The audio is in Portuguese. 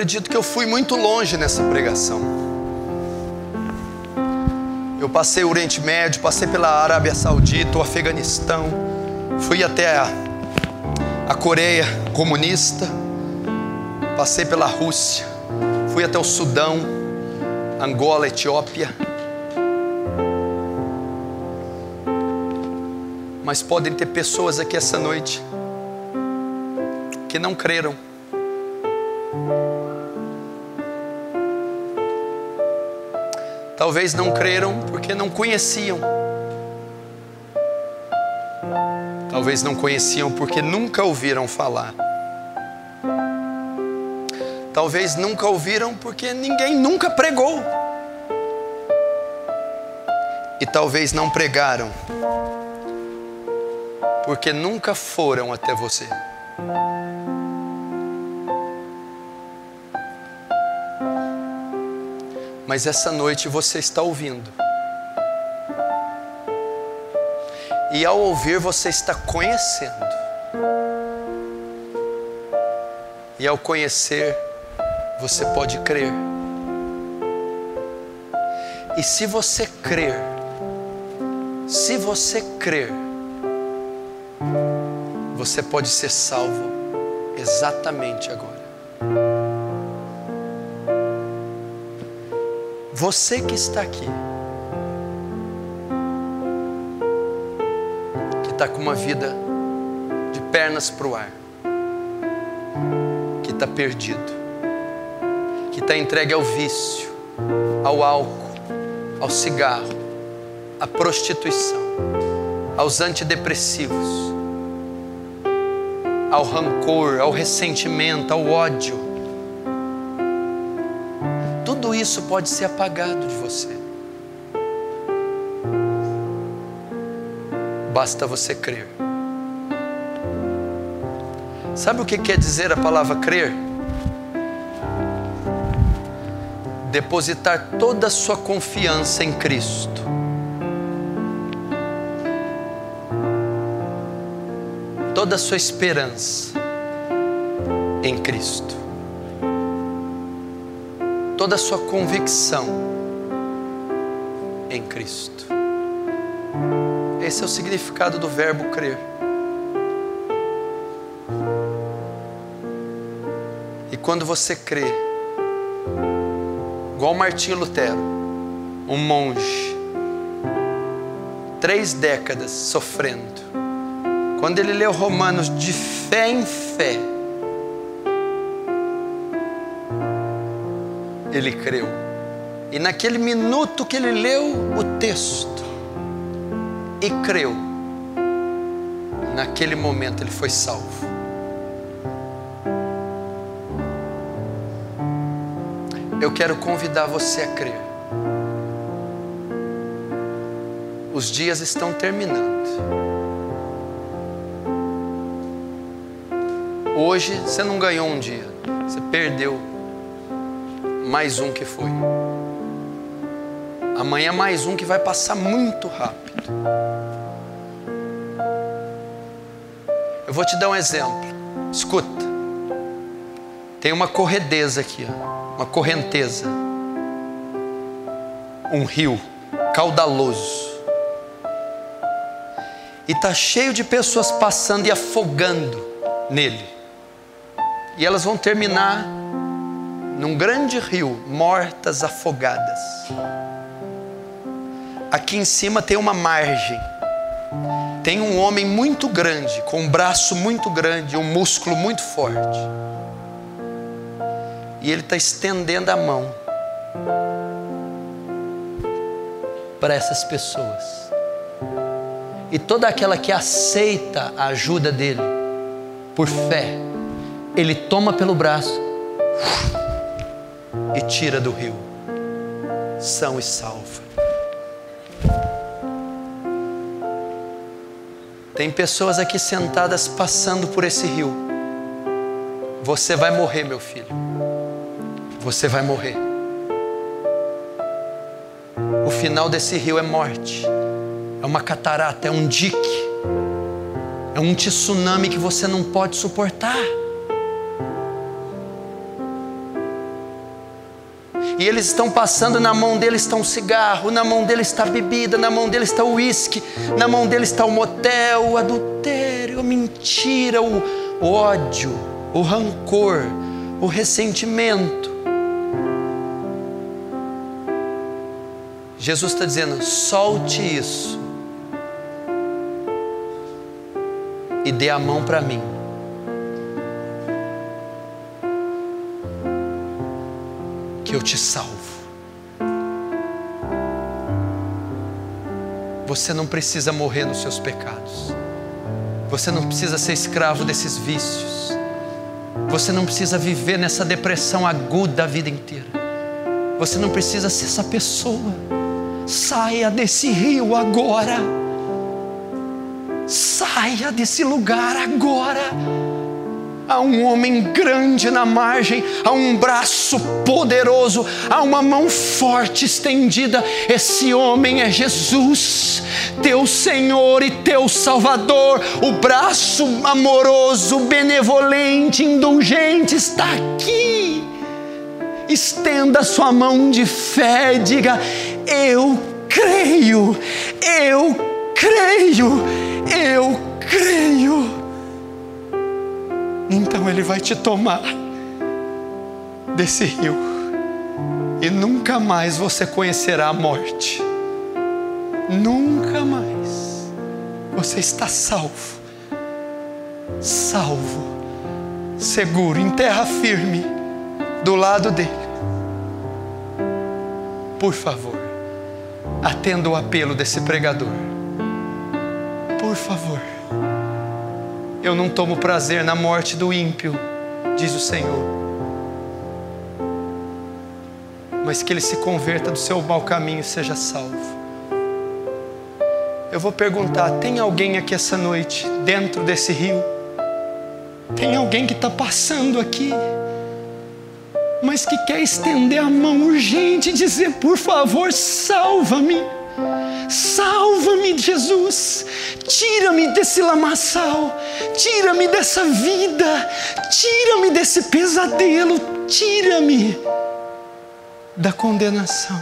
acredito que eu fui muito longe nessa pregação. Eu passei o Oriente Médio, passei pela Arábia Saudita, o Afeganistão, fui até a, a Coreia comunista, passei pela Rússia, fui até o Sudão, Angola, Etiópia. Mas podem ter pessoas aqui essa noite que não creram. Talvez não creram porque não conheciam. Talvez não conheciam porque nunca ouviram falar. Talvez nunca ouviram porque ninguém nunca pregou. E talvez não pregaram porque nunca foram até você. Mas essa noite você está ouvindo. E ao ouvir, você está conhecendo. E ao conhecer, você pode crer. E se você crer, se você crer, você pode ser salvo exatamente agora. Você que está aqui, que está com uma vida de pernas para o ar, que está perdido, que está entregue ao vício, ao álcool, ao cigarro, à prostituição, aos antidepressivos, ao rancor, ao ressentimento, ao ódio tudo isso pode ser apagado de você. Basta você crer. Sabe o que quer dizer a palavra crer? Depositar toda a sua confiança em Cristo. Toda a sua esperança em Cristo toda a sua convicção em Cristo. Esse é o significado do verbo crer. E quando você crê, igual Martinho Lutero, um monge, três décadas sofrendo, quando ele leu Romanos de fé em fé, ele creu. E naquele minuto que ele leu o texto e creu, naquele momento ele foi salvo. Eu quero convidar você a crer. Os dias estão terminando. Hoje você não ganhou um dia, você perdeu mais um que foi. Amanhã mais um que vai passar muito rápido. Eu vou te dar um exemplo. Escuta. Tem uma corredeza aqui, uma correnteza. Um rio caudaloso. E tá cheio de pessoas passando e afogando nele. E elas vão terminar num grande rio, mortas afogadas. Aqui em cima tem uma margem. Tem um homem muito grande, com um braço muito grande, um músculo muito forte. E ele está estendendo a mão para essas pessoas. E toda aquela que aceita a ajuda dele, por fé, ele toma pelo braço e tira do rio, são e salva. Tem pessoas aqui sentadas passando por esse rio. Você vai morrer, meu filho. Você vai morrer. O final desse rio é morte, é uma catarata, é um dique, é um tsunami que você não pode suportar. E eles estão passando, na mão dele está um cigarro, na mão dele está bebida, na mão dele está o uísque, na mão dele está o motel, o adultério, a mentira, o ódio, o rancor, o ressentimento. Jesus está dizendo: solte isso e dê a mão para mim. Que eu te salvo. Você não precisa morrer nos seus pecados. Você não precisa ser escravo desses vícios. Você não precisa viver nessa depressão aguda a vida inteira. Você não precisa ser essa pessoa. Saia desse rio agora. Saia desse lugar agora. Há um homem grande na margem, há um braço poderoso, há uma mão forte estendida. Esse homem é Jesus, teu Senhor e teu Salvador. O braço amoroso, benevolente, indulgente está aqui. Estenda sua mão de fé, diga: Eu creio, eu creio, eu creio então Ele vai te tomar desse rio e nunca mais você conhecerá a morte. Nunca mais. Você está salvo, salvo, seguro, em terra firme, do lado dele. Por favor, atenda o apelo desse pregador. Por favor. Eu não tomo prazer na morte do ímpio, diz o Senhor. Mas que ele se converta do seu mau caminho e seja salvo. Eu vou perguntar: tem alguém aqui essa noite, dentro desse rio? Tem alguém que está passando aqui, mas que quer estender a mão urgente e dizer: por favor, salva-me. Salva-me, Jesus. Tira-me desse lamaçal. Tira-me dessa vida. Tira-me desse pesadelo. Tira-me da condenação.